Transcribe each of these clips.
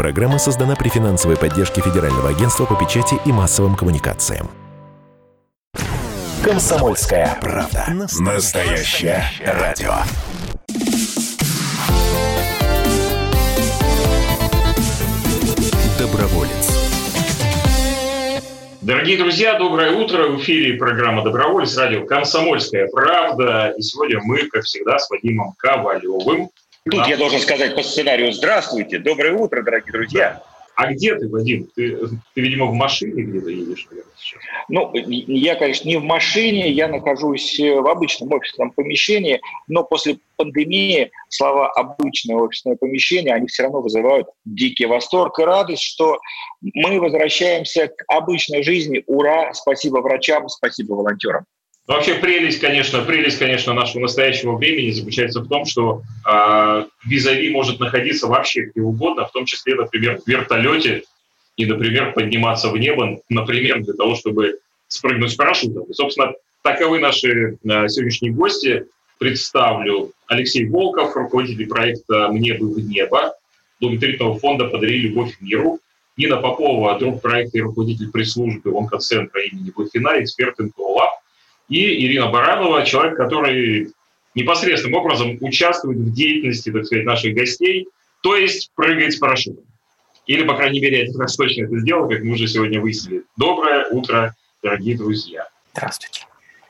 Программа создана при финансовой поддержке Федерального агентства по печати и массовым коммуникациям. Комсомольская правда. Настоящее радио. Доброволец. Дорогие друзья, доброе утро. В эфире программа «Доброволец», радио «Комсомольская правда». И сегодня мы, как всегда, с Вадимом Ковалевым. Тут я должен сказать по сценарию «Здравствуйте, доброе утро, дорогие друзья». А где ты, Вадим? Ты, ты видимо, в машине где-то едешь, наверное, сейчас? Ну, я, конечно, не в машине, я нахожусь в обычном офисном помещении, но после пандемии слова «обычное офисное помещение», они все равно вызывают дикий восторг и радость, что мы возвращаемся к обычной жизни. Ура! Спасибо врачам, спасибо волонтерам. Вообще прелесть, конечно, прелесть, конечно, нашего настоящего времени заключается в том, что э, визави может находиться вообще где угодно, в том числе, например, в вертолете и, например, подниматься в небо, например, для того, чтобы спрыгнуть с парашютом. И, собственно, таковы наши э, сегодняшние гости. Представлю Алексей Волков, руководитель проекта «Мне бы в небо», благотворительного фонда «Подари любовь миру», Нина Попова, друг проекта и руководитель пресс-службы онкоцентра имени Блохина, эксперт НКОЛАБ, и Ирина Баранова, человек, который непосредственным образом участвует в деятельности, так сказать, наших гостей, то есть прыгает с парашютом. Или, по крайней мере, это раз точно это сделал, как мы уже сегодня выяснили. Доброе утро, дорогие друзья. Здравствуйте.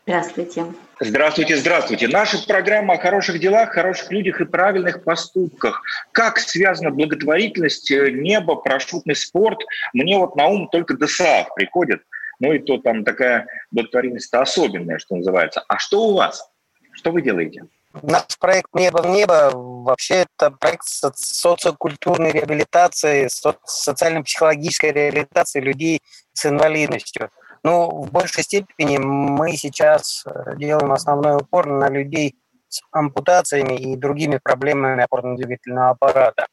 Здравствуйте. Здравствуйте, здравствуйте. Наша программа о хороших делах, хороших людях и правильных поступках. Как связана благотворительность, э, небо, парашютный спорт? Мне вот на ум только ДСАФ приходит – ну и то там такая благотворительность особенная, что называется. А что у вас? Что вы делаете? Наш проект «Небо в небо» вообще это проект социокультурной реабилитации, социально-психологической реабилитации людей с инвалидностью. Ну, в большей степени мы сейчас э, делаем основной упор на людей с ампутациями и другими проблемами опорно-двигательного аппарата.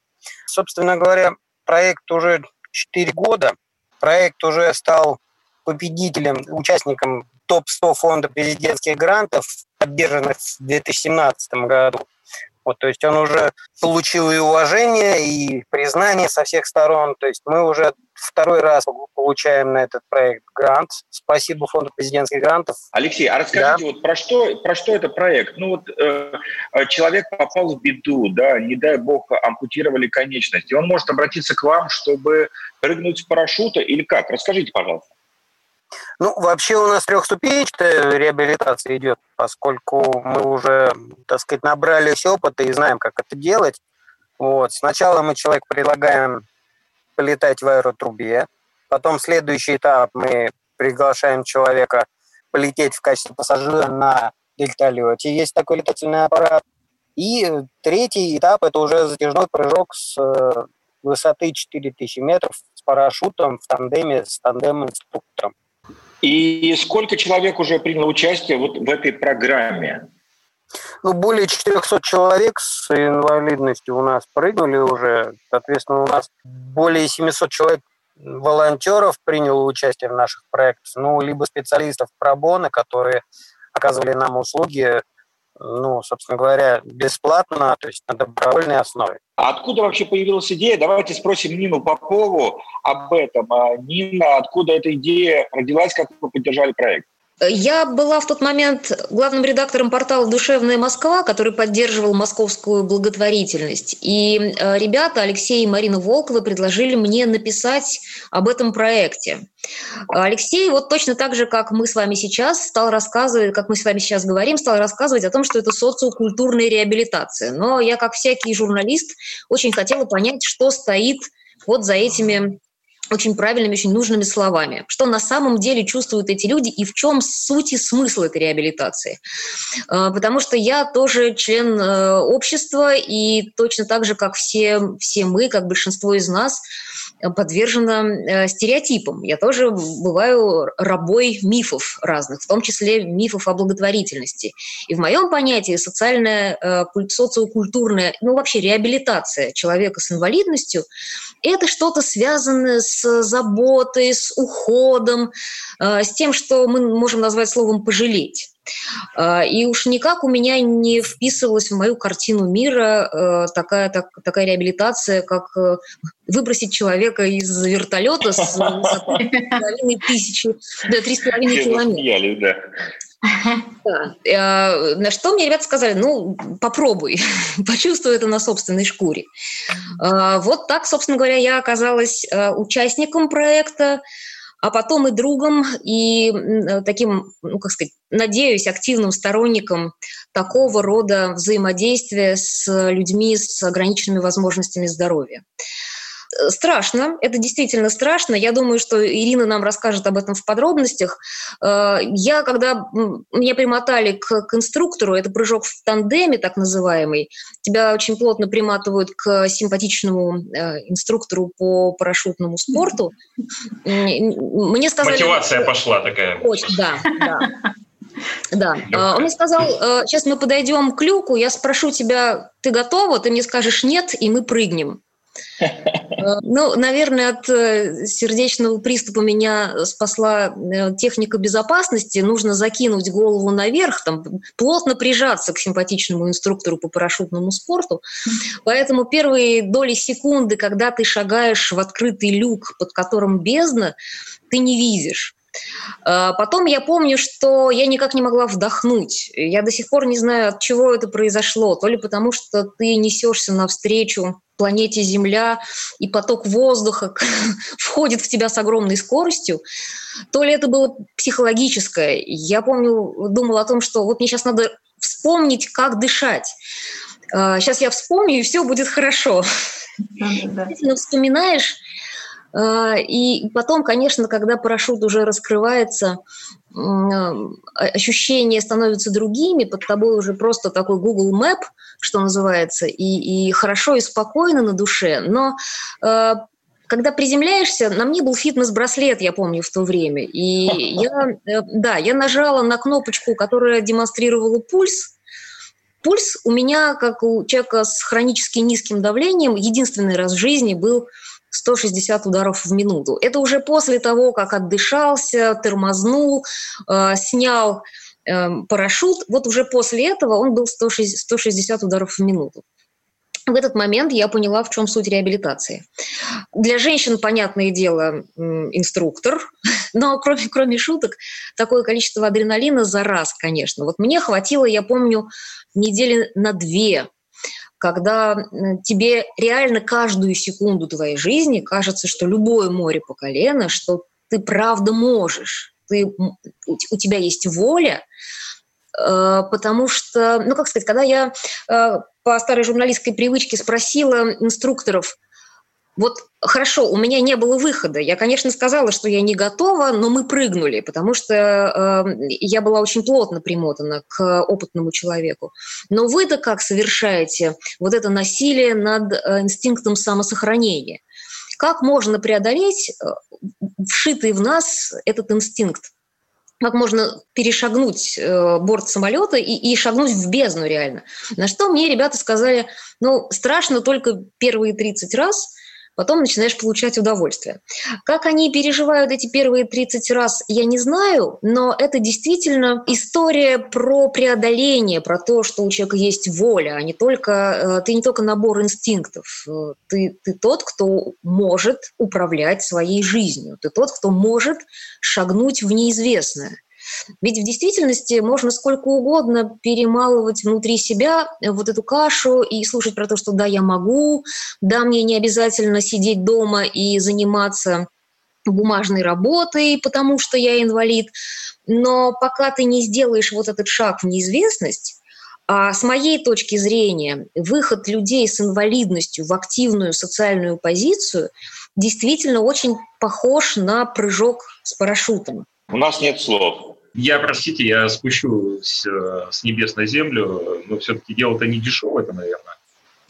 Собственно говоря, проект уже 4 года. Проект уже стал победителем, участником топ-100 фонда президентских грантов, поддержанных в 2017 году. Вот, то есть он уже получил и уважение, и признание со всех сторон. То есть мы уже второй раз получаем на этот проект грант. Спасибо фонду президентских грантов. Алексей, а расскажите, да. вот про что, про что это проект? Ну вот э, человек попал в беду, да, не дай бог ампутировали конечности. Он может обратиться к вам, чтобы прыгнуть с парашюта или как? Расскажите, пожалуйста. Ну, вообще у нас трехступенчатая реабилитация идет, поскольку мы уже, так сказать, набрались опыта и знаем, как это делать. Вот. Сначала мы человеку предлагаем полетать в аэротрубе, потом следующий этап мы приглашаем человека полететь в качестве пассажира на дельталете. Есть такой летательный аппарат. И третий этап – это уже затяжной прыжок с э, высоты 4000 метров с парашютом в тандеме с тандем-инструктором. И сколько человек уже приняло участие вот в этой программе? Ну, более 400 человек с инвалидностью у нас прыгнули уже. Соответственно, у нас более 700 человек волонтеров приняло участие в наших проектах. Ну, либо специалистов пробона, которые оказывали нам услуги ну, собственно говоря, бесплатно, то есть на добровольной основе. А откуда вообще появилась идея? Давайте спросим Нину Попову об этом. А, Нина, откуда эта идея родилась, как вы поддержали проект? Я была в тот момент главным редактором портала «Душевная Москва», который поддерживал московскую благотворительность. И э, ребята, Алексей и Марина Волковы, предложили мне написать об этом проекте. Алексей вот точно так же, как мы с вами сейчас, стал рассказывать, как мы с вами сейчас говорим, стал рассказывать о том, что это социокультурная реабилитация. Но я, как всякий журналист, очень хотела понять, что стоит вот за этими очень правильными, очень нужными словами. Что на самом деле чувствуют эти люди и в чем суть и смысл этой реабилитации. А, потому что я тоже член э, общества, и точно так же, как все, все мы, как большинство из нас, подвержена э, стереотипам. Я тоже бываю рабой мифов разных, в том числе мифов о благотворительности. И в моем понятии социальная, э, социокультурная, ну вообще реабилитация человека с инвалидностью – это что-то связанное с заботой, с уходом, э, с тем, что мы можем назвать словом «пожалеть». А, и уж никак у меня не вписывалась в мою картину мира э, такая, так, такая реабилитация, как э, выбросить человека из вертолета с половиной тысячи до три с половиной километров. Да. Э, на что мне ребята сказали, ну, попробуй, почувствуй это на собственной шкуре. Вот так, собственно говоря, я оказалась участником проекта, а потом и другом, и э, таким, ну, как сказать, надеюсь, активным сторонником такого рода взаимодействия с людьми с ограниченными возможностями здоровья. Э, страшно, это действительно страшно. Я думаю, что Ирина нам расскажет об этом в подробностях. Э, я, когда меня примотали к, к инструктору, это прыжок в тандеме, так называемый, тебя очень плотно приматывают к симпатичному э, инструктору по парашютному спорту. Мне сказали... Мотивация пошла такая. Очень, да, да. Да. Он мне сказал, сейчас мы подойдем к люку, я спрошу тебя, ты готова? Ты мне скажешь нет, и мы прыгнем. Ну, наверное, от э, сердечного приступа меня спасла э, техника безопасности. Нужно закинуть голову наверх, там, плотно прижаться к симпатичному инструктору по парашютному спорту. Поэтому первые доли секунды, когда ты шагаешь в открытый люк, под которым бездна, ты не видишь. А потом я помню, что я никак не могла вдохнуть. Я до сих пор не знаю, от чего это произошло. То ли потому, что ты несешься навстречу планете Земля, и поток воздуха входит в тебя с огромной скоростью, то ли это было психологическое. Я помню, думала о том, что вот мне сейчас надо вспомнить, как дышать. Сейчас а, я вспомню, и все будет хорошо. Да, да. Вспоминаешь, и потом, конечно, когда парашют уже раскрывается, ощущения становятся другими, под тобой уже просто такой Google Map, что называется, и, и хорошо и спокойно на душе. Но когда приземляешься, на мне был фитнес-браслет, я помню, в то время. И я, э, да, я нажала на кнопочку, которая демонстрировала пульс. Пульс у меня, как у человека с хронически низким давлением, единственный раз в жизни был 160 ударов в минуту. Это уже после того, как отдышался, тормознул, э, снял э, парашют. Вот уже после этого он был 160, 160 ударов в минуту. В этот момент я поняла, в чем суть реабилитации. Для женщин, понятное дело, инструктор, но кроме, кроме шуток, такое количество адреналина за раз, конечно. Вот мне хватило, я помню, недели на две когда тебе реально каждую секунду твоей жизни кажется, что любое море по колено, что ты правда можешь, ты, у тебя есть воля, э, потому что, ну как сказать, когда я э, по старой журналистской привычке спросила инструкторов, вот хорошо, у меня не было выхода. Я, конечно, сказала, что я не готова, но мы прыгнули, потому что э, я была очень плотно примотана к опытному человеку. Но вы-то как совершаете вот это насилие над э, инстинктом самосохранения? Как можно преодолеть э, вшитый в нас этот инстинкт? как можно перешагнуть э, борт самолета и, и шагнуть в бездну реально. На что мне ребята сказали, ну, страшно только первые 30 раз, потом начинаешь получать удовольствие. Как они переживают эти первые 30 раз, я не знаю, но это действительно история про преодоление, про то, что у человека есть воля, а не только, э, ты не только набор инстинктов, э, ты, ты тот, кто может управлять своей жизнью, ты тот, кто может шагнуть в неизвестное. Ведь в действительности можно сколько угодно перемалывать внутри себя вот эту кашу и слушать про то, что да, я могу, да, мне не обязательно сидеть дома и заниматься бумажной работой, потому что я инвалид. Но пока ты не сделаешь вот этот шаг в неизвестность, а с моей точки зрения, выход людей с инвалидностью в активную социальную позицию действительно очень похож на прыжок с парашютом. У нас нет слов. Я, простите, я спущусь э, с небес на землю, но все-таки дело-то не дешевое, это, наверное.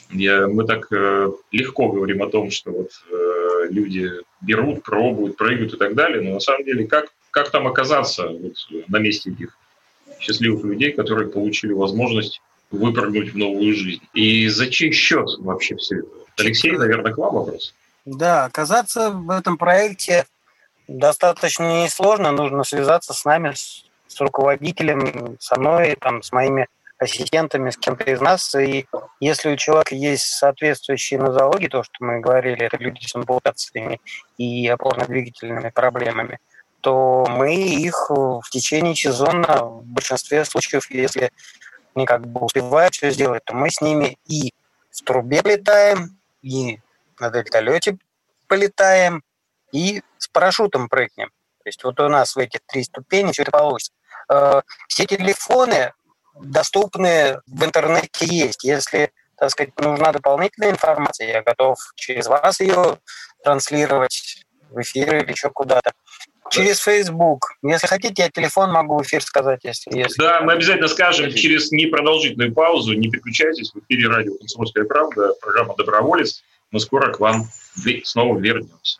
Я, мы так э, легко говорим о том, что вот э, люди берут, пробуют, прыгают и так далее, но на самом деле как, как там оказаться вот, на месте этих счастливых людей, которые получили возможность выпрыгнуть в новую жизнь? И за чей счет вообще все это? Алексей, наверное, к вам вопрос. Да, оказаться в этом проекте достаточно несложно, нужно связаться с нами, с с руководителем, со мной, там, с моими ассистентами, с кем-то из нас. И если у человека есть соответствующие нозологии, то, что мы говорили, это люди с ампутациями и опорно-двигательными проблемами, то мы их в течение сезона в большинстве случаев, если они как бы успевают все сделать, то мы с ними и в трубе летаем, и на вертолете полетаем, и с парашютом прыгнем. То есть вот у нас в этих три ступени все это получится. Э, все телефоны доступны в интернете есть. Если, так сказать, нужна дополнительная информация, я готов через вас ее транслировать в эфир или еще куда-то. Через Facebook. Если хотите, я телефон могу в эфир сказать, если, если... Да, мы обязательно скажем через непродолжительную паузу. Не переключайтесь, в эфире радио «Комсомольская правда», программа «Доброволец». Мы скоро к вам снова вернемся.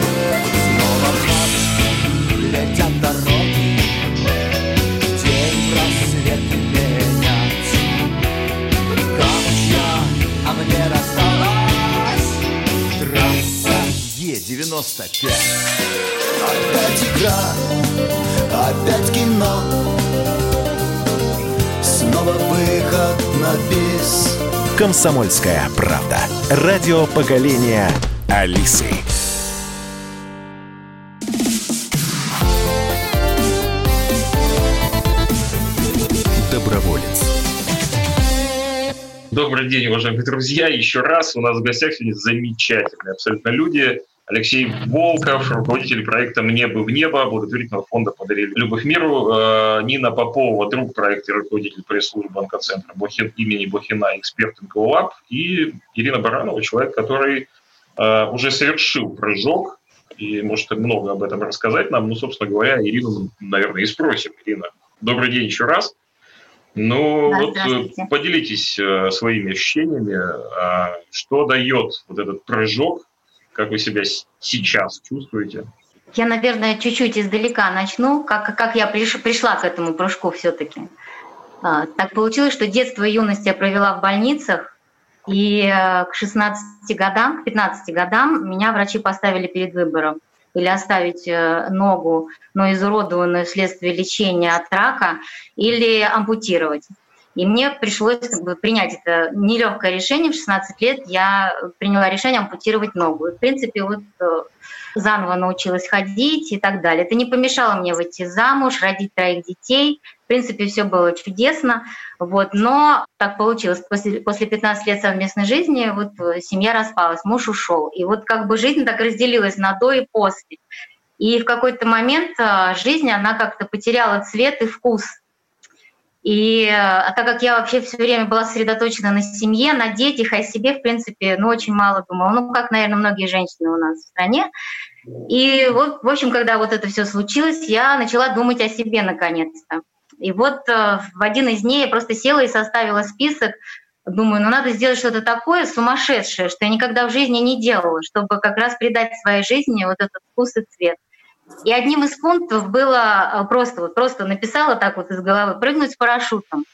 Е-95 Опять игра, опять кино Снова выход на бис Комсомольская правда. Радио поколения Алисы. Доброволец. Добрый день, уважаемые друзья. Еще раз у нас в гостях сегодня замечательные абсолютно люди. Алексей Волков, руководитель проекта «Мне бы в небо», благотворительного фонда «Подарили любовь миру», э, Нина Попова, друг проекта и руководитель пресс-службы банкоцентра Бохин, имени Бохина, эксперт НКОЛАБ, и Ирина Баранова, человек, который э, уже совершил прыжок, и может много об этом рассказать нам. Ну, собственно говоря, Ирину, наверное, и спросим. Ирина, добрый день еще раз. Ну, Да, вот поделитесь э, своими ощущениями, что дает вот этот прыжок, как вы себя сейчас чувствуете? Я, наверное, чуть-чуть издалека начну, как, как я приш, пришла к этому прыжку все-таки. А, так получилось, что детство и юность я провела в больницах, и э, к 16 годам, к 15 годам меня врачи поставили перед выбором или оставить э, ногу, но изуродованную вследствие лечения от рака, или ампутировать. И мне пришлось как бы, принять это нелегкое решение. В 16 лет я приняла решение ампутировать ногу. И, в принципе, вот э, заново научилась ходить и так далее. Это не помешало мне выйти замуж, родить троих детей. В принципе, все было чудесно. Вот. Но так получилось. После, после 15 лет совместной жизни вот э, семья распалась, муж ушел. И вот как бы жизнь так разделилась на до и после. И в какой-то момент э, жизни она как-то потеряла цвет и вкус – и а так как я вообще все время была сосредоточена на семье, на детях, о себе, в принципе, ну, очень мало думала. Ну, как, наверное, многие женщины у нас в стране. И вот, в общем, когда вот это все случилось, я начала думать о себе наконец-то. И вот э, в один из дней я просто села и составила список. Думаю, ну надо сделать что-то такое сумасшедшее, что я никогда в жизни не делала, чтобы как раз придать своей жизни вот этот вкус и цвет. И одним из пунктов было э, просто, вот просто написала так вот из головы, прыгнуть с парашютом.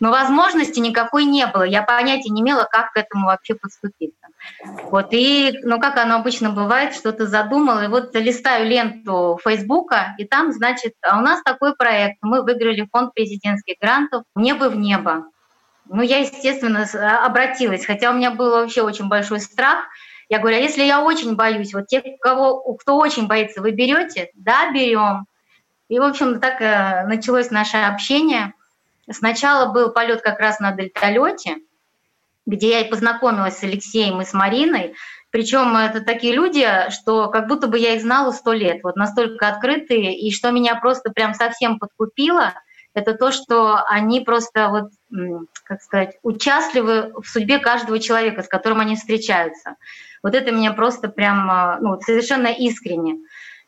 Но возможности никакой не было. Я понятия не имела, как к этому вообще подступиться. Вот, и, ну, как оно обычно бывает, что-то задумала, и вот листаю ленту Фейсбука, и там, значит, а у нас такой проект, мы выиграли фонд президентских грантов «Небо в небо». Ну, я, естественно, обратилась, хотя у меня был вообще очень большой страх – я говорю, а если я очень боюсь, вот тех, кого, кто очень боится, вы берете? Да, берем. И, в общем, так э, началось наше общение. Сначала был полет как раз на дельталете, где я и познакомилась с Алексеем и с Мариной. Причем это такие люди, что как будто бы я их знала сто лет, вот настолько открытые, и что меня просто прям совсем подкупило, это то, что они просто вот, как сказать, участливы в судьбе каждого человека, с которым они встречаются. Вот это меня просто прям ну, совершенно искренне.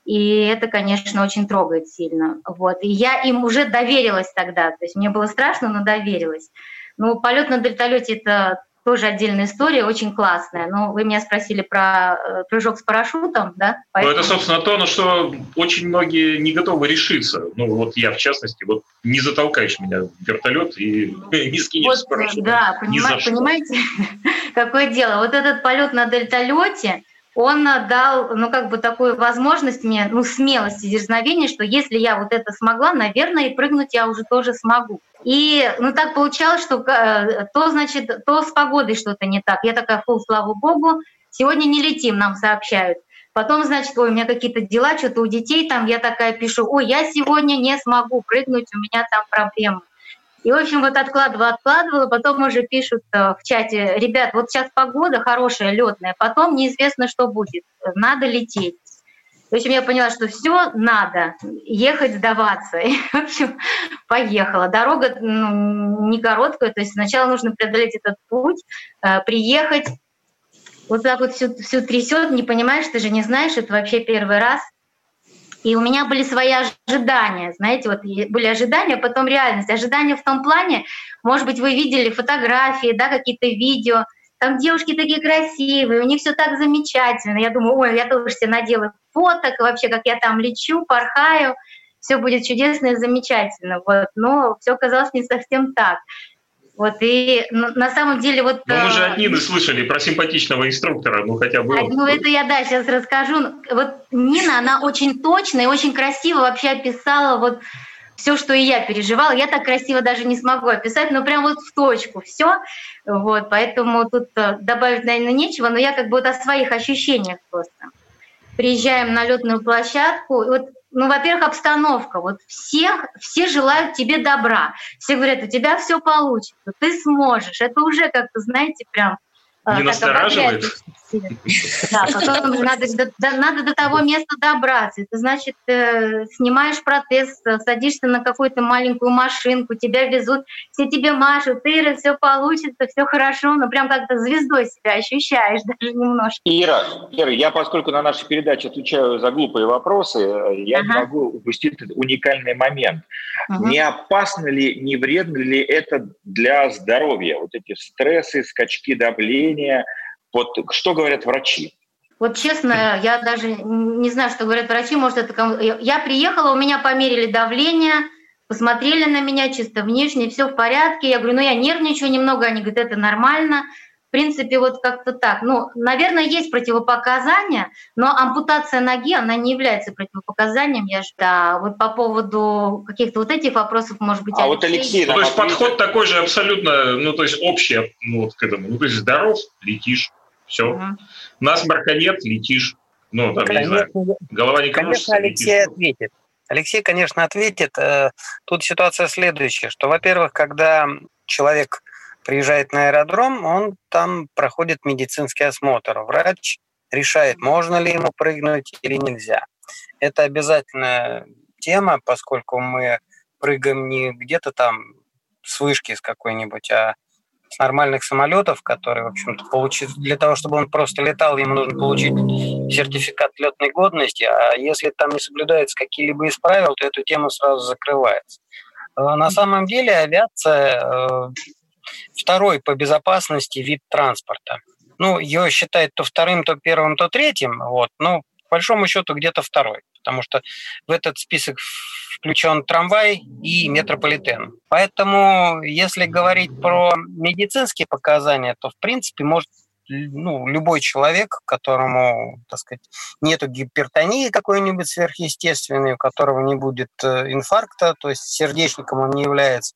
И это, конечно, очень трогает сильно. Вот. И я им уже доверилась тогда. То есть мне было страшно, но доверилась. Ну, полет на вертолете это тоже отдельная история, очень классная. Но вы меня спросили про э, прыжок с парашютом, да? Поэтому... Ну, это, собственно, то, на что очень многие не готовы решиться. Ну, вот я, в частности, вот не затолкаешь меня в вертолет и не скинешь вот, с парашютом. Да, понимаете, понимаете, какое дело. Вот этот полет на вертолете, он дал, ну, как бы такую возможность мне, ну, смелости, дерзновения, что если я вот это смогла, наверное, и прыгнуть я уже тоже смогу. И, ну, так получалось, что э, то, значит, то с погодой что-то не так. Я такая, фу, слава богу, сегодня не летим, нам сообщают. Потом, значит, ой, у меня какие-то дела, что-то у детей там, я такая пишу, ой, я сегодня не смогу прыгнуть, у меня там проблемы. И, в общем, вот откладывала, откладывала, потом уже пишут э, в чате, ребят, вот сейчас погода хорошая, летная, потом неизвестно, что будет, надо лететь. В общем, я поняла, что все надо, ехать, сдаваться. И, в общем, поехала. Дорога ну, не короткая, то есть сначала нужно преодолеть этот путь, э, приехать, вот так вот все, все трясет, не понимаешь, ты же не знаешь, это вообще первый раз. И у меня были свои ожидания, знаете, вот были ожидания, потом реальность. Ожидания в том плане, может быть, вы видели фотографии, да, какие-то видео, там девушки такие красивые, у них все так замечательно. Я думаю, ой, я тоже себе наделаю фоток, вообще, как я там лечу, порхаю, все будет чудесно и замечательно. Вот. Но все оказалось не совсем так. Вот, и ну, на самом деле вот... Ну, мы же от Нины слышали про симпатичного инструктора, ну, хотя бы... Ну, это я, да, сейчас расскажу. Вот Нина, она очень точно и очень красиво вообще описала вот все, что и я переживала. Я так красиво даже не смогу описать, но прям вот в точку все. Вот, поэтому тут э, добавить, наверное, нечего, но я как бы вот о своих ощущениях просто. Приезжаем на летную площадку, вот ну, во-первых, обстановка. Вот всех, все желают тебе добра. Все говорят, у тебя все получится, ты сможешь. Это уже как-то, знаете, прям не настораживает? Да, потом надо, до, надо до того места добраться. Это значит, э, снимаешь протез, садишься на какую-то маленькую машинку, тебя везут, все тебе машут, Ира, все получится, все хорошо, но прям как-то звездой себя ощущаешь даже немножко. Ира, Ира, я поскольку на нашей передаче отвечаю за глупые вопросы, я ага. не могу упустить этот уникальный момент. Ага. Не опасно ли, не вредно ли это для здоровья? Вот эти стрессы, скачки давления – вот что говорят врачи? Вот честно, я даже не знаю, что говорят врачи. Может, это я приехала, у меня померили давление, посмотрели на меня чисто внешне, все в порядке. Я говорю, ну я нервничаю немного, они говорят, это нормально. В принципе, вот как-то так. Ну, наверное, есть противопоказания, но ампутация ноги, она не является противопоказанием. Я же, да, вот по поводу каких-то вот этих вопросов, может быть, а Алексей... вот Алексей... Ну, то есть подход такой же абсолютно, ну, то есть общий, ну, вот к этому. Ну, то есть здоров, летишь, все. Угу. Насморка нет, летишь. Ну, там, конечно, не знаю, голова не кружится, Конечно, Алексей летишь. ответит. Алексей, конечно, ответит. Э, тут ситуация следующая, что, во-первых, когда человек приезжает на аэродром, он там проходит медицинский осмотр. Врач решает, можно ли ему прыгнуть или нельзя. Это обязательная тема, поскольку мы прыгаем не где-то там с вышки с какой-нибудь, а с нормальных самолетов, которые, в общем-то, получить для того, чтобы он просто летал, ему нужно получить сертификат летной годности, а если там не соблюдаются какие-либо из правил, то эту тему сразу закрывается. Э, на самом деле авиация э, второй по безопасности вид транспорта. Ну, ее считают то вторым, то первым, то третьим, вот, но по большому счету где-то второй, потому что в этот список включен трамвай и метрополитен. Поэтому, если говорить про медицинские показания, то, в принципе, может ну, любой человек, которому, так сказать, нету гипертонии какой-нибудь сверхъестественной, у которого не будет э, инфаркта, то есть сердечником он не является,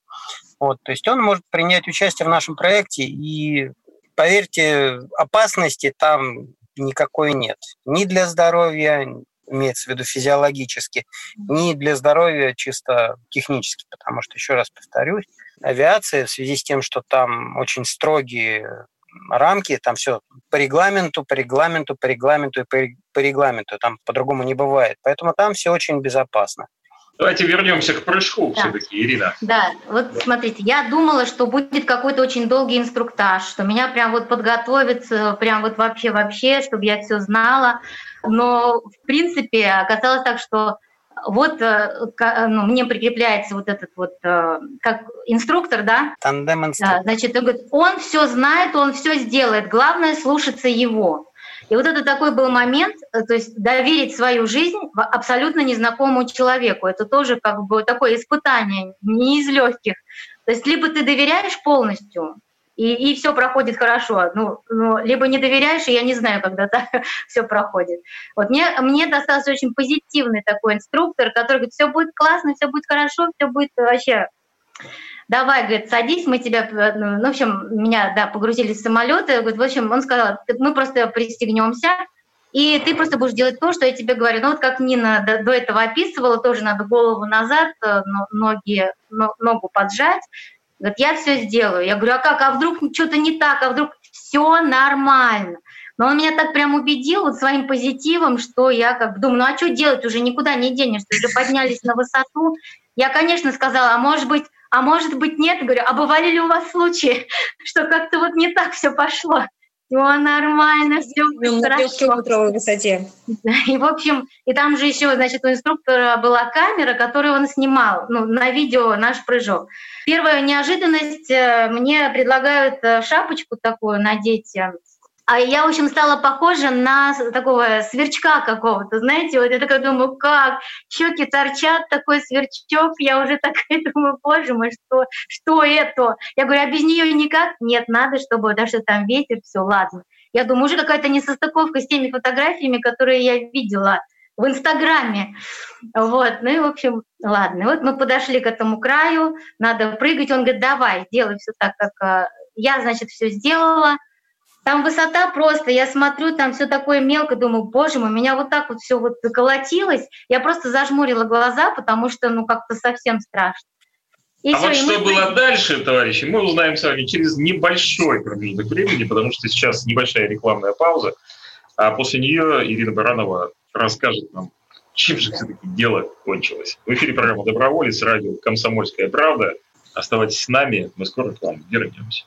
вот, то есть он может принять участие в нашем проекте, и, поверьте, опасности там никакой нет. Ни для здоровья, имеется в виду физиологически, ни для здоровья чисто технически, потому что, еще раз повторюсь, авиация в связи с тем, что там очень строгие рамки, там все по регламенту, по регламенту, по регламенту и по, регламенту, там по-другому не бывает. Поэтому там все очень безопасно. Давайте вернемся к прыжку да. все-таки, Ирина. Да, вот да. смотрите, я думала, что будет какой-то очень долгий инструктаж, что меня прям вот подготовят, прям вот вообще-вообще, чтобы я все знала. Но, в принципе, оказалось так, что вот э, ну, мне прикрепляется вот этот вот э, как инструктор, да? Тандем инструктор. Значит, он говорит, он все знает, он все сделает, главное слушаться его. И вот это такой был момент, э, то есть доверить свою жизнь абсолютно незнакомому человеку. Это тоже как бы такое испытание, не из легких. То есть либо ты доверяешь полностью, и, и все проходит хорошо. Ну, ну, либо не доверяешь, и я не знаю, когда так все проходит. Вот мне, мне достался очень позитивный такой инструктор, который говорит, все будет классно, все будет хорошо, все будет вообще давай, говорит, садись, мы тебя, ну, в общем, меня, да, погрузили в самолет, говорит, в общем, он сказал, мы просто пристегнемся, и ты просто будешь делать то, что я тебе говорю. Ну вот как Нина до, до этого описывала, тоже надо голову назад, э, ноги, ногу поджать, Говорит, я все сделаю. Я говорю, а как, а вдруг что-то не так, а вдруг все нормально. Но он меня так прям убедил вот своим позитивом, что я как думаю, ну а что делать, уже никуда не денешься, уже поднялись на высоту. Я, конечно, сказала, а может быть, а может быть нет, говорю, а бывали ли у вас случаи, что как-то вот не так все пошло? все нормально, все хорошо. На высоте. И, в общем, и там же еще, значит, у инструктора была камера, которую он снимал, ну, на видео наш прыжок. Первая неожиданность, э, мне предлагают э, шапочку такую надеть э, а я, в общем, стала похожа на такого сверчка какого-то, знаете, вот я такая думаю, как, щеки торчат, такой сверчок, я уже такая думаю, боже мой, что, что это? Я говорю, а без нее никак? Нет, надо, чтобы, да что там ветер, все, ладно. Я думаю, уже какая-то несостыковка с теми фотографиями, которые я видела в Инстаграме. Вот, ну и, в общем, ладно. Вот мы подошли к этому краю, надо прыгать. Он говорит, давай, делай все так, как э, я, значит, все сделала. Там высота просто, я смотрю, там все такое мелко, думаю, боже мой, меня вот так вот все вот заколотилось. Я просто зажмурила глаза, потому что, ну, как-то совсем страшно. И а все, вот что мы... было дальше, товарищи, мы узнаем с вами через небольшой промежуток времени, потому что сейчас небольшая рекламная пауза, а после нее Ирина Баранова расскажет нам, чем же все-таки дело кончилось. В эфире программа «Доброволец», радио «Комсомольская правда». Оставайтесь с нами, мы скоро к вам вернемся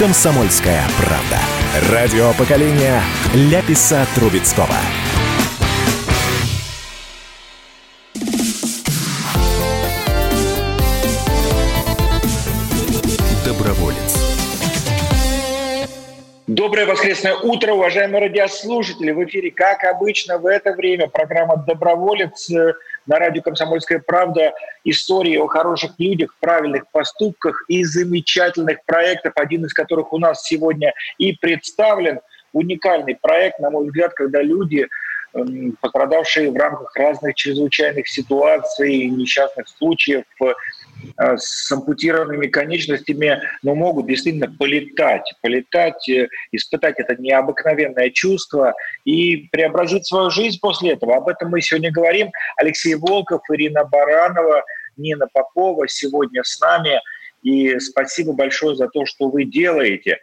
«Комсомольская правда». Радио поколения Ляписа Трубецкого. Воскресное утро, уважаемые радиослушатели. В эфире, как обычно, в это время программа «Доброволец» на радио «Комсомольская правда» истории о хороших людях, правильных поступках и замечательных проектах, один из которых у нас сегодня и представлен. Уникальный проект, на мой взгляд, когда люди эм, пострадавшие в рамках разных чрезвычайных ситуаций, несчастных случаев, с ампутированными конечностями, но могут действительно полетать, полетать, э, испытать это необыкновенное чувство и преобразить свою жизнь после этого. Об этом мы сегодня говорим. Алексей Волков, Ирина Баранова, Нина Попова сегодня с нами. И спасибо большое за то, что вы делаете.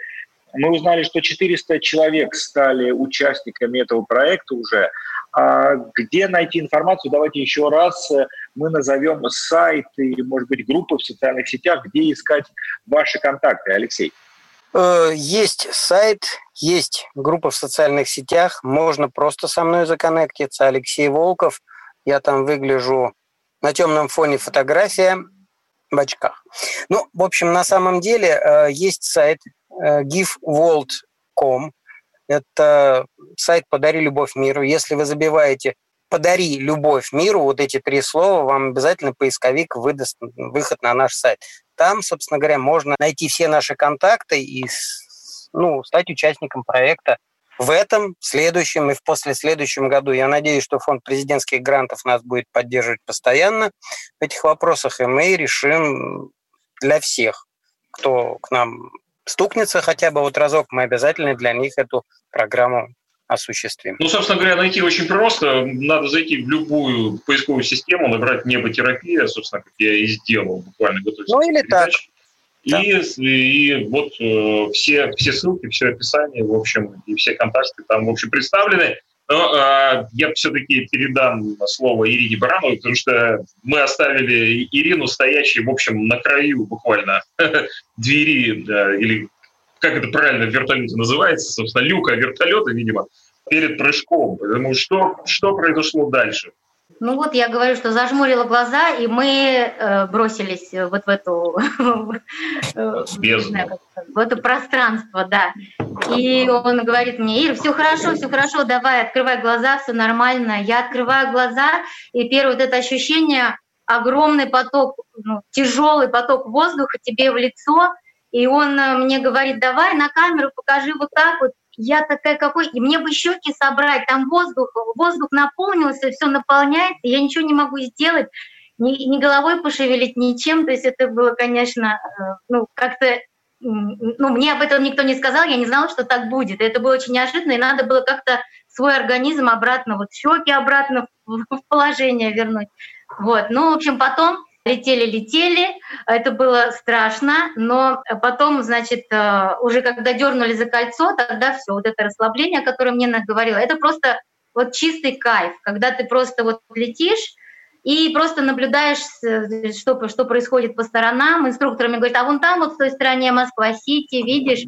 Мы узнали, что 400 человек стали участниками этого проекта уже. А где найти информацию? Давайте еще раз э, мы назовем сайт и, может быть, группы в социальных сетях, где искать ваши контакты. Алексей. Э, есть сайт, есть группа в социальных сетях. Можно просто со мной законнектиться. Алексей Волков. Я там выгляжу на темном фоне фотография в очках. Ну, в общем, на самом деле э, есть сайт giveworld.com. Это сайт «Подари любовь миру». Если вы забиваете «Подари любовь миру», вот эти три слова, вам обязательно поисковик выдаст выход на наш сайт. Там, собственно говоря, можно найти все наши контакты и ну, стать участником проекта в этом, в следующем и в послеследующем году. Я надеюсь, что фонд президентских грантов нас будет поддерживать постоянно в этих вопросах, и мы решим для всех, кто к нам стукнется хотя бы вот разок, мы обязательно для них эту программу осуществим. Ну, собственно говоря, найти очень просто. Надо зайти в любую поисковую систему, набрать неботерапия, собственно, как я и сделал буквально. Ну, или так. И, да. и вот э, все, все ссылки, все описание, в общем, и все контакты там, в общем, представлены. Но э, я все-таки передам слово Ирине Барановой, потому что мы оставили Ирину стоящей, в общем, на краю буквально двери, э, или как это правильно в вертолете называется, собственно, люка вертолета, видимо, перед прыжком. Поэтому что, что произошло дальше? Ну вот я говорю, что зажмурила глаза, и мы э, бросились вот в эту знаю, в это пространство, да. И он говорит мне, Ир, все хорошо, все хорошо, давай, открывай глаза, все нормально. Я открываю глаза, и первое вот это ощущение, огромный поток, ну, тяжелый поток воздуха тебе в лицо, и он э, мне говорит, давай на камеру покажи вот так вот, я такая какой, и мне бы щеки собрать, там воздух, воздух наполнился, все наполняется, я ничего не могу сделать, ни, ни головой пошевелить, ничем, то есть это было, конечно, э, ну, как-то, ну, мне об этом никто не сказал, я не знала, что так будет, это было очень неожиданно, и надо было как-то свой организм обратно, вот щеки обратно в, положение вернуть, вот, ну, в общем, потом летели-летели, это было страшно, но потом, значит, э, уже когда дернули за кольцо, тогда все, вот это расслабление, о котором мне говорила, это просто вот чистый кайф, когда ты просто вот летишь, и просто наблюдаешь, что, что происходит по сторонам. Инструкторами говорят, а вон там вот в той стороне Москва-Сити, видишь?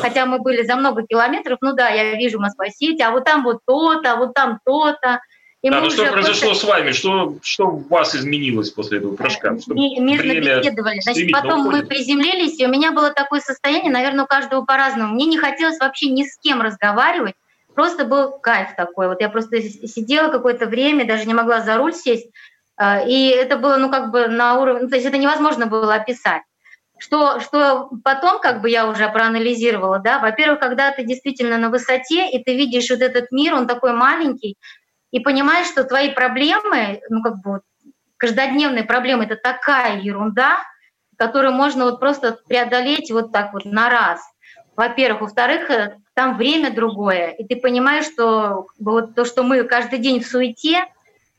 Хотя мы были за много километров, ну да, я вижу Москва-Сити, а вот там вот то-то, а вот там то-то. И да, ну что произошло просто... с вами? Что, что у вас изменилось после этого прыжка? Мы беседовали. Значит, потом уходит. мы приземлились, и у меня было такое состояние, наверное, у каждого по-разному. Мне не хотелось вообще ни с кем разговаривать, просто был кайф такой. Вот я просто сидела какое-то время, даже не могла за руль сесть, а, и это было, ну, как бы на уровне, ну, то есть это невозможно было описать. Что, что потом, как бы я уже проанализировала, да, во-первых, когда ты действительно на высоте, и ты видишь вот этот мир, он такой маленький, и понимаешь, что твои проблемы, ну как бы каждодневные проблемы, это такая ерунда, которую можно вот просто преодолеть вот так вот на раз. Во-первых. Во-вторых, э, там время другое, и ты понимаешь, что вот то, что мы каждый день в суете,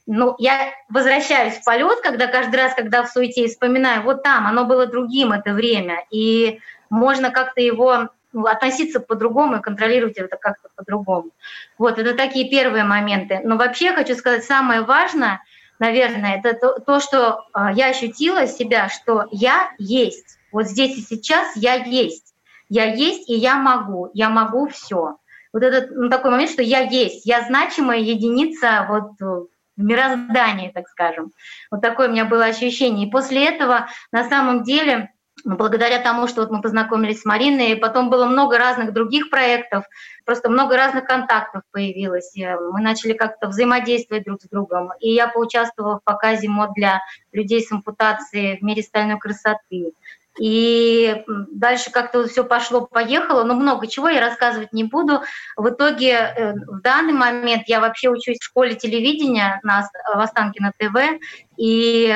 ну, я возвращаюсь в полет, когда каждый раз, когда в суете вспоминаю, вот там, оно было другим это время, и можно как-то его относиться по-другому и контролировать это как-то по-другому. Вот, это такие первые моменты. Но вообще хочу сказать, самое важное, наверное, это то, то что э, я ощутила себя, что я есть. Вот здесь и сейчас я есть. Я есть, и я могу. Я могу все. Вот этот ну, такой момент, что я есть. Я значимая единица вот в мироздании, так скажем. Вот такое у меня было ощущение. И после этого на самом деле благодаря тому, что вот мы познакомились с Мариной, и потом было много разных других проектов, просто много разных контактов появилось. Мы начали как-то взаимодействовать друг с другом. И я поучаствовала в показе мод для людей с ампутацией в мире стальной красоты. И дальше как-то все пошло-поехало, но много чего я рассказывать не буду. В итоге э, в данный момент я вообще учусь в школе телевидения на, в Останкино ТВ, и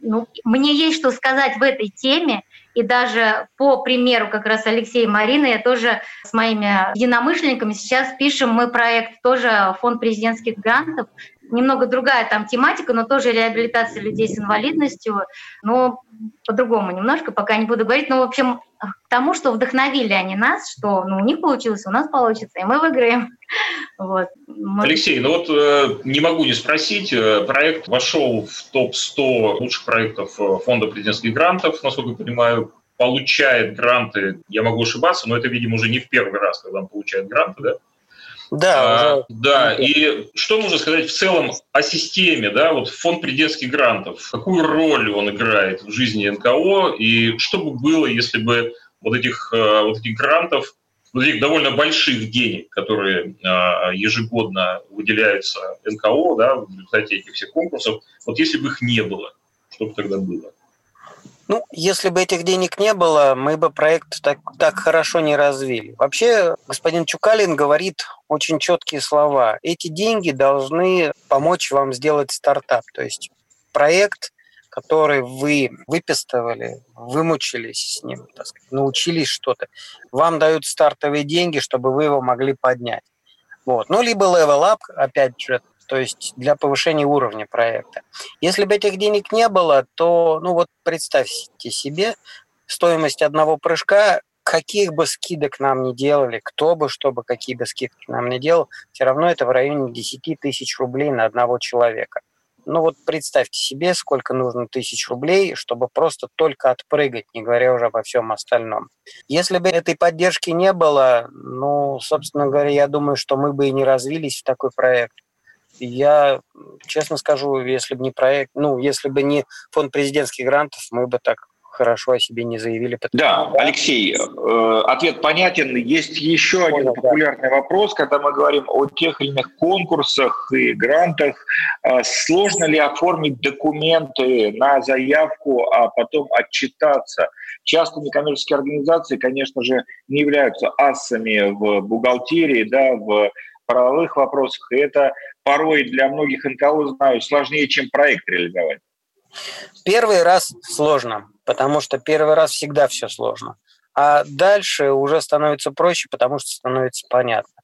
ну, мне есть что сказать в этой теме, и даже по примеру как раз Алексея и Марины, я тоже с моими единомышленниками сейчас пишем мы проект, тоже фонд президентских грантов, немного другая там тематика, но тоже реабилитация людей с инвалидностью, но по-другому немножко, пока не буду говорить. Но, в общем, к тому, что вдохновили они нас, что ну, у них получилось, у нас получится, и мы выиграем. Вот. Мы... Алексей, ну вот э, не могу не спросить, э, проект вошел в топ-100 лучших проектов э, Фонда президентских грантов, насколько я понимаю, получает гранты, я могу ошибаться, но это, видимо, уже не в первый раз, когда он получает гранты, да? Да, а, да. И что можно сказать в целом о системе, да, вот фонд президентских грантов, какую роль он играет в жизни НКО и что бы было, если бы вот этих э, вот этих грантов, вот этих довольно больших денег, которые а, ежегодно выделяются НКО, да, в результате этих всех конкурсов, вот если бы их не было, что бы тогда было? Ну, если бы этих денег не было, мы бы проект так, так хорошо не развили. Вообще, господин Чукалин говорит очень четкие слова. Эти деньги должны помочь вам сделать стартап. То есть проект который вы выписывали, вымучились с ним, так сказать, научились что-то, вам дают стартовые деньги, чтобы вы его могли поднять. Вот. Ну, либо level up, опять же, то есть для повышения уровня проекта. Если бы этих денег не было, то, ну вот представьте себе, стоимость одного прыжка, каких бы скидок нам не делали, кто бы, чтобы какие бы скидки нам не делал, все равно это в районе 10 тысяч рублей на одного человека. Ну вот представьте себе, сколько нужно тысяч рублей, чтобы просто только отпрыгать, не говоря уже обо всем остальном. Если бы этой поддержки не было, ну, собственно говоря, я думаю, что мы бы и не развились в такой проект. Я, честно скажу, если бы не проект, ну, если бы не фонд президентских грантов, мы бы так хорошо о себе не заявили. Да, Алексей, э, ответ понятен. Есть еще один популярный вопрос, когда мы говорим о тех или иных конкурсах и грантах. Э, сложно ли оформить документы на заявку, а потом отчитаться? Часто некоммерческие организации, конечно же, не являются асами в бухгалтерии, да, в правовых вопросах. И это порой для многих НКО, знаю, сложнее, чем проект реализовать. Первый раз сложно, потому что первый раз всегда все сложно. А дальше уже становится проще, потому что становится понятно.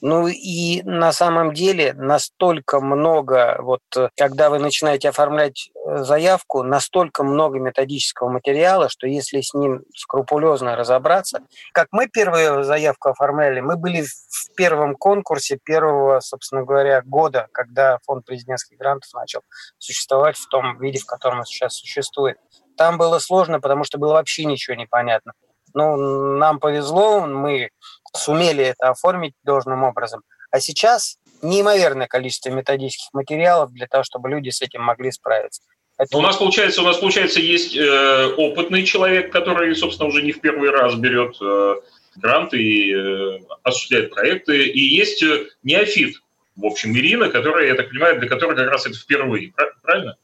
Ну и на самом деле настолько много, вот когда вы начинаете оформлять э, заявку, настолько много методического материала, что если с ним скрупулезно разобраться, как мы первую заявку оформляли, мы были в первом конкурсе первого, собственно говоря, года, когда фонд президентских грантов начал существовать в том виде, в котором он сейчас существует. Там было сложно, потому что было вообще ничего не понятно. Ну, нам повезло, мы сумели это оформить должным образом. А сейчас неимоверное количество методических материалов для того, чтобы люди с этим могли справиться. Это... У нас получается, у нас получается есть э, опытный человек, который, собственно, уже не в первый раз берет э, гранты и э, осуществляет проекты, и есть э, неофит, в общем, Ирина, которая, я так понимаю, для которой как раз это впервые, правильно?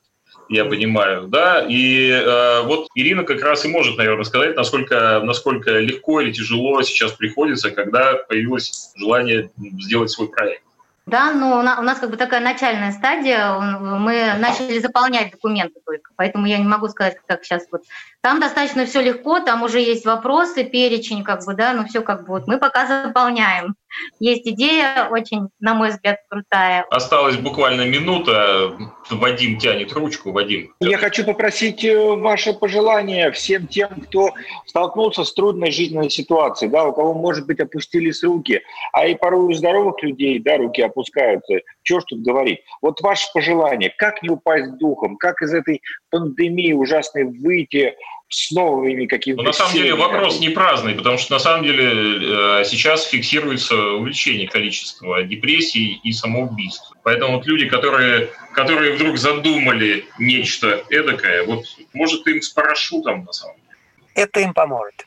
Я понимаю, да, и э, вот Ирина как раз и может, наверное, сказать, насколько, насколько легко или тяжело сейчас приходится, когда появилось желание сделать свой проект. Да, но у нас как бы такая начальная стадия, мы начали заполнять документы только, поэтому я не могу сказать, как сейчас вот. Там достаточно все легко, там уже есть вопросы, перечень, как бы, да, ну все как бы вот мы пока заполняем. Есть идея очень, на мой взгляд, крутая. Осталась буквально минута. Вадим тянет ручку. Вадим. Я хочу попросить э, ваше пожелание всем тем, кто столкнулся с трудной жизненной ситуацией, да, у кого, может быть, опустились руки, а и порой у здоровых людей, да, руки опускаются. Чего ж тут говорить? Вот ваше пожелание, как не упасть духом, как из этой пандемии ужасной выйти, с новыми какими-то... Но на самом деле вопрос не праздный, потому что на самом деле э, сейчас фиксируется увеличение количества депрессий и самоубийств. Поэтому вот люди, которые, которые вдруг задумали нечто эдакое, вот может им с парашютом на самом деле. Это им поможет.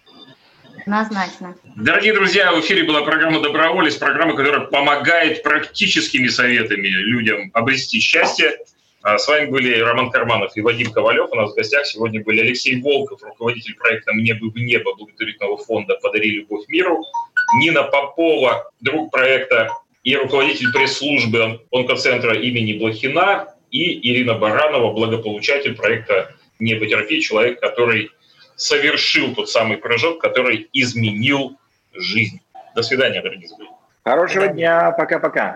Однозначно. Дорогие друзья, в эфире была программа «Доброволец», программа, которая помогает практическими советами людям обрести счастье. А с вами были Роман Карманов и Вадим Ковалев. У нас в гостях сегодня были Алексей Волков, руководитель проекта «Мне бы в небо» благотворительного фонда «Подари любовь миру», Нина Попова, друг проекта и руководитель пресс-службы онкоцентра имени Блохина, и Ирина Баранова, благополучатель проекта «Неботерапия», человек, который совершил тот самый прыжок, который изменил жизнь. До свидания, дорогие друзья. Хорошего дня. Пока-пока.